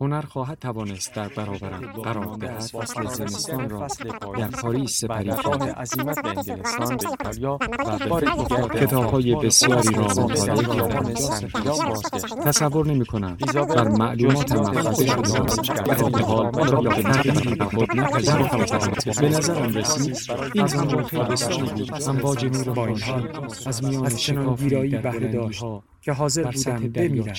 هنر خواهد توانست در برابرم قرار دهد. فصل زمستان را در پاریس سپری خواهد. عظیمت به انگلستان به ایتالیا و به بار کتاب های بسیاری را مطالعه کردم. تصور نمی کنم بر معلومات محفظه شده در حال آن را به تغییری به خود نپذیرفتم به نظرم رسید این زمان خیلی بسیاری بود امواج نور بانشی از میان شکافی در بهره که حاضر بودم بمیرم.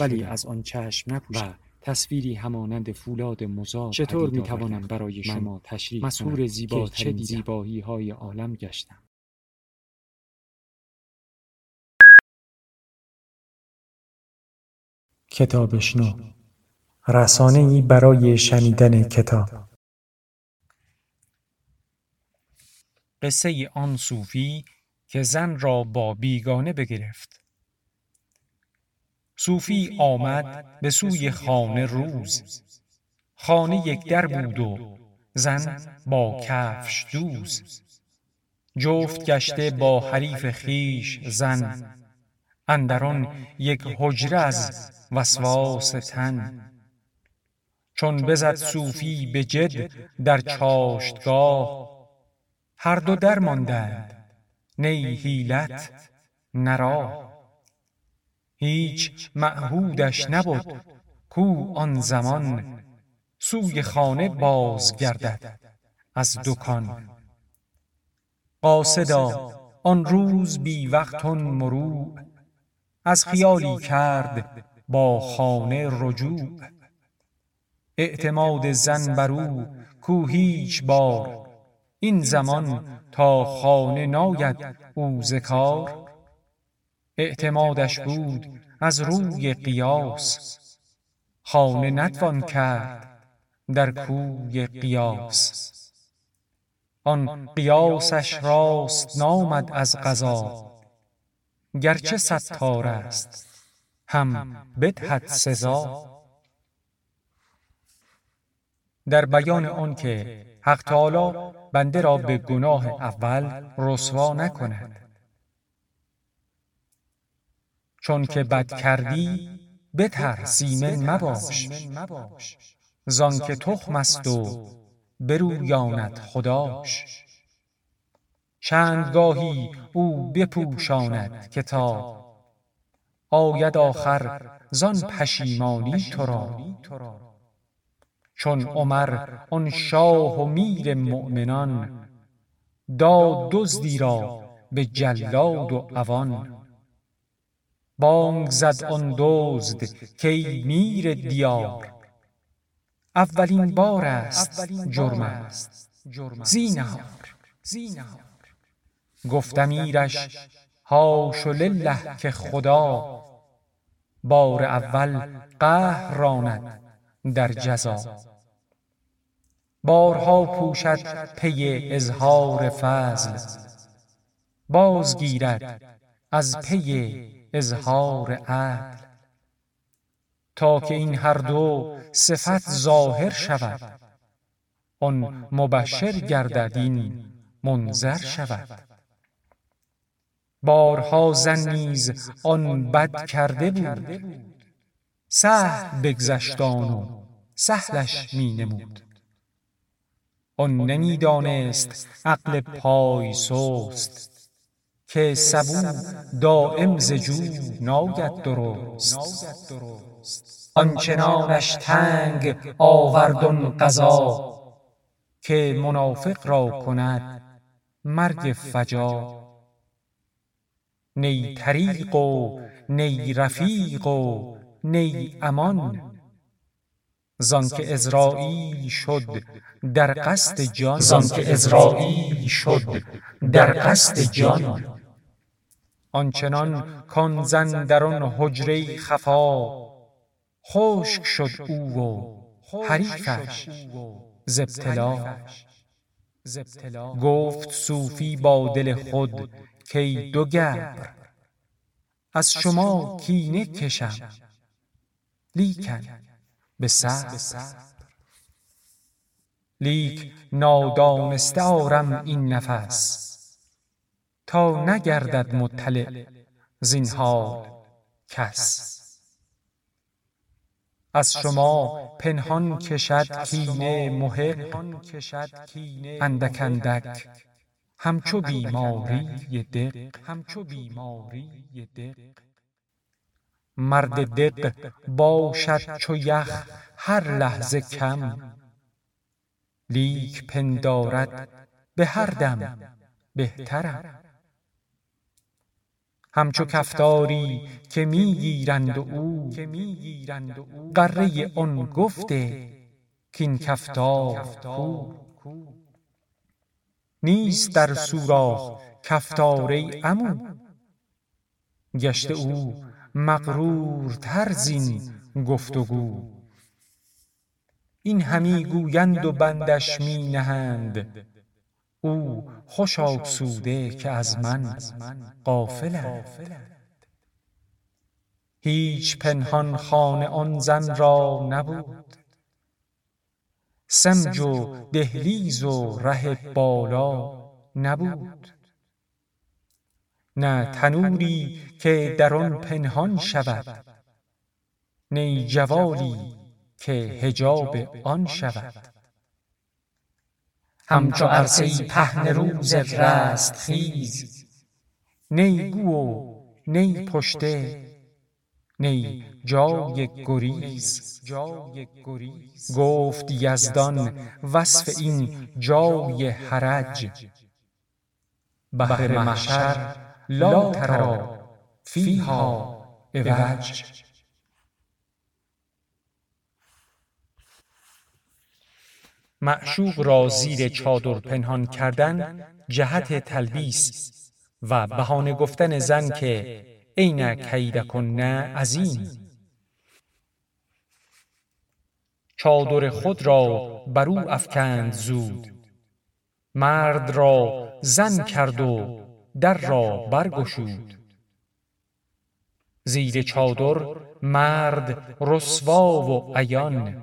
ولی از آن چشم نپوشم تصویری همانند فولاد مزار چطور می توانم برای شما تشریح مسهور زیبا چه زیبایی های عالم گشتم. کتابشنو رسانه ای برای شنیدن کتاب. قصه آن صوفی که زن را با بیگانه بگرفت. صوفی آمد به سوی خانه روز. خانه یک در بود و زن با کفش دوز. جفت گشته با حریف خیش زن. اندران یک حجره از وسواس تن. چون بزد صوفی به جد در چاشتگاه. هر دو در ماندند. نی حیلت نرا. هیچ معهودش نبد کو آن زمان سوی خانه باز گردد از دکان. قاصدا آن روز بی وقت مروع از خیالی کرد با خانه رجوع. اعتماد زن بر او کو هیچ بار این زمان تا خانه ناید او ز اعتمادش بود از روی قیاس. خانه نتوان کرد در کوی قیاس. آن قیاسش راست نامد از قضا. گرچه ستار است هم بدهد سزا. در بیان آن که حق تعالی بنده را به گناه اول رسوا نکند. چون که بد کردی بترس ایمن مباش. زان که تخم است و برویاند خداش. چندگاهی او بپوشاند کتاب. آید آخر زان پشیمانی تو را. چون عمر آن شاه و میر مؤمنان داد دزدی را به جلاد و عوان. بانگ زد آن دزد کای میر دیار. اولین بار است جرم است. زینهار گفتم ایرش هاش لله که خدا. بار اول قهر راند در جزا. بارها پوشد پی اظهار فضل. بازگیرد از پی اظهار عدل. تا که این هر دو صفت ظاهر شود. آن مبشر گردد این منذر شود. بارها زن نیز آن بد کرده بود. سهل بگذشتان و سهلش می نمود. آن نمی‌دانست عقل پای سست. که سبو دایم ز جو ناید درست. آنچنانش تنگ آورد آن قضا که منافق را کند مرگ فجا. نی طریق و نی رفیق و نی امان. زانکه عزراییل شد در قصد جان. زانکه عزراییل شد در قصد جان. آنچنان کان زن در آن حجره خفا. خشک شد او و حریفش ز ابتلا. گفت صوفی با دل خود کی دو گبر. از شما کینه کشم. لیکن به صبر. لیک نادانسته آرم این نفس. تا نگردد مطلع زین حال کس. از شما پنهان کشد کینه محق اندک اندک همچو بیماری دق. مرد دق باشد چو یخ هر لحظه کم. لیک پندارد به هر دم بهترم. همچو کفتاری که می گیرند او غره آن گفته کاین کفتار کو؟ نیست در سوراخ کفتار ای عمو. گشته او مغرورتر زین گفت و گو این همی گویند و بندش می نهند. او خوش آسوده که از من غافلند هیچ پنهان خانه آن زن را نبود. سمج و دهلیز و ره بالا نبود. نه تنوری که در آن پنهان شود نی جوالی که حجاب آن شود. همچو عرصه پهن روز رستخیز نی گو نی پشته نی جای گریز. گفت یزدان وصف این جای حرج. بهر محشر لا تری فیها عوج معشوق را زیر چادر پنهان کردن جهت تلبیس و بهانه گفتن زن که عین کیدکن عظیم. چادر خود را بر او افکند زود. مرد را زن کرد و در را برگشود. زیر چادر مرد رسوا و عیان.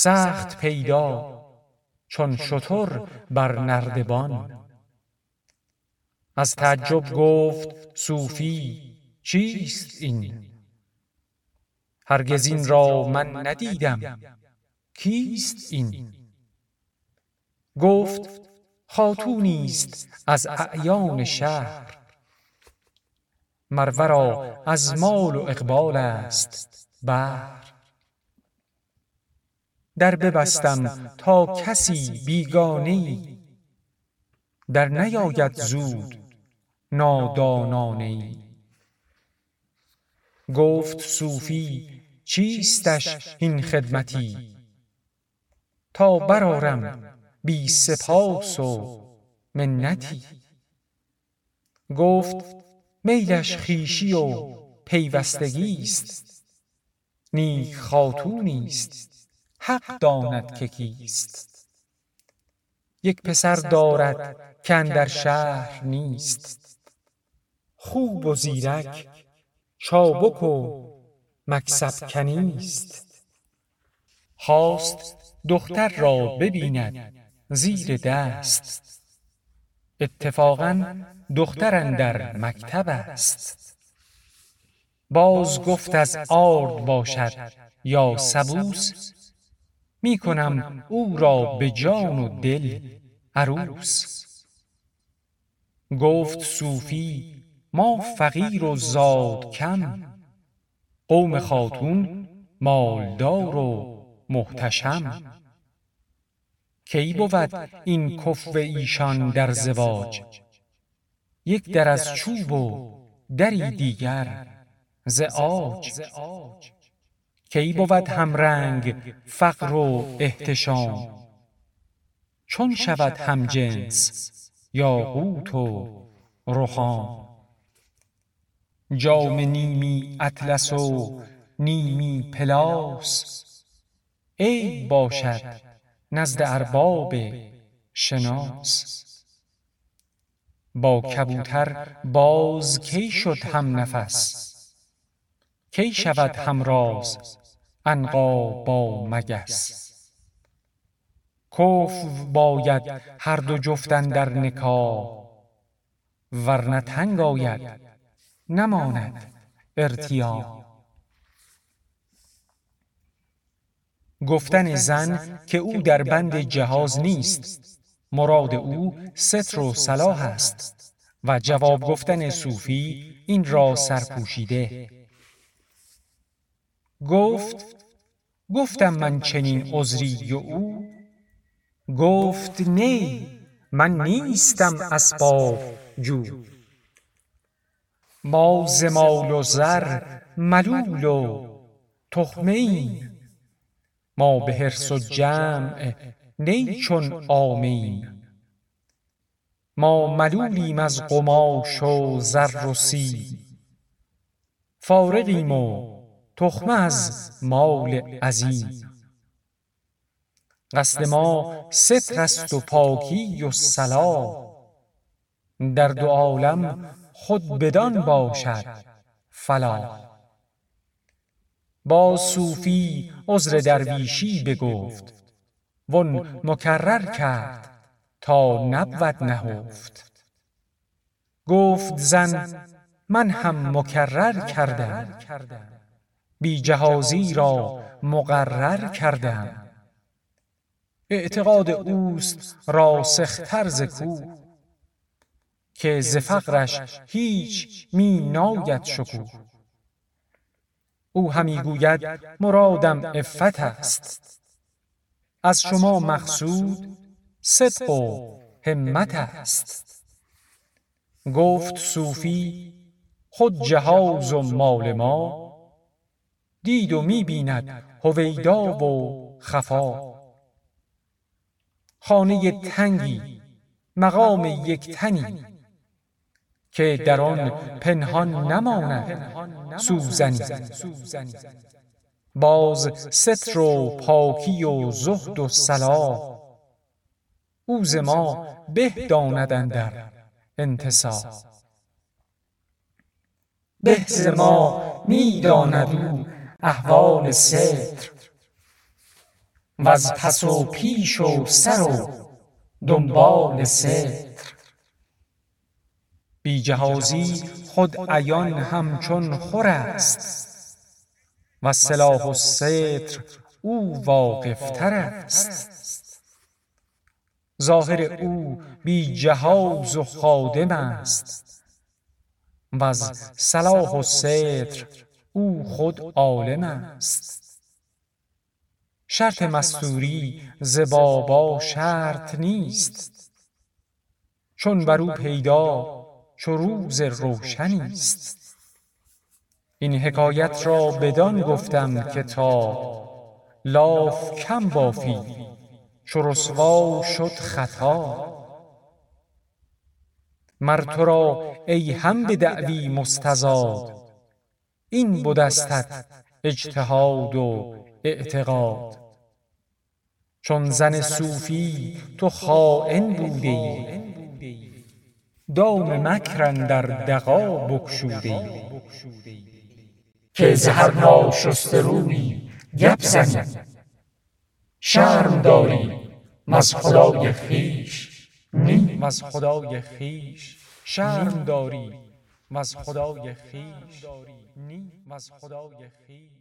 سخت پیدا چون شتر بر نردبان. از تعجب گفت صوفی چیست این؟ هرگز این را من ندیدم. کیست این؟ گفت خاتونی است از اعیان شهر. مر از مال و اقبال است. بهر. در ببستم تا کسی بیگانه ای. در نیاید زود نادانانه ای. گفت صوفی چیستش این خدمتی؟ تا برآرم بی سپاس و منتی. گفت میلش خویشی و پیوستگی است. نیک خاتونی است. حق داند که کیست. یک پسر دارد که اندر شهر نیست. خوب و زیرک چابک و مکسب کنیست خواست دختر را ببیند زیر دست. اتفاقا دختر اندر مکتب است. باز گفت از آرد باشد یا سبوس. می کنم او را به جان و دل عروس. گفت صوفی ما فقیر و زاد کم. قوم خاتون مالدار و محتشم. کی بود این کفو ایشان در زواج؟ یک در از چوب و دری دیگر ز عاج کی بود همرنگ فقر و احتشام. چون شود همجنس یاقوت و رخام. جام نیمی اطلس و نیمی پلاس. عیب باشد نزد ارباب شناس. با کبوتر باز کی شد هم نفس کی شود همراز؟ عنقا با مگس. کفو باید هر دو جفتن در نکاح ورنه تنگ آید نماند ارتیا گفتن زن که او در بند جهاز نیست مراد او ستر و صلاح است و جواب گفتن صوفی این را سرپوشیده. گفت گفتم من چنین عذری و او؟ گفت نی من نیستم اسباب جو. ما مال و زر ملول و تخمه ما به حرص و جمع نی چون عامه ما ملولیم از قماش و زر و سیم. فارغیم و تخمه از مال عظیم. قصد ما ستر است و پاکی و صلاح در دو عالم خود بدان باشد فلاح باز صوفی عذر درویشی بگفت وان مکرر کرد تا نبود نهفت. گفت زن من هم مکرر کردم. بی جهازی را مقرر کردم اعتقاد اوست راسختر ز کوه که ز فقرش هیچ می ناید شکوه. او همی گوید مرادم عفت است. از شما مقصود صدق و همت است. گفت صوفی خود جهاز و مال ما دید و می بیند هویدا و خفا. خانه تنگی مقام یک تنی که در آن پنهان نماند سوزنی. باز ستر و پاکی و زهد و صلاح او ما به داند اندر انتصاب به ما می داند او احوال ستر وز پس و پیش و سر و دنبال ستر بی جهازی خود عیان همچون خور است وز سلاح و ستر او واقف تر است. ظاهر او بی جهاز و خادم است. وز صلاح و ستر او خود عالم است. شرط مستوری ز بابا شرط نیست. چون بر او پیدا چو روز روشنی است. این حکایت را بدان گفتم که تا لاف کم بافی چو رسوا شد خطا. مر تو را ای هم به دعوی مستزاد این بدستت اجتهاد و اعتقاد. چون زن صوفی تو خاین بوده ای دام مکر اندر دغا بگشوده ای که ز هر ناشسته رویی گپ زنی. شرم داری وز خدای خویش نی شرم داری وز خدای خویش نی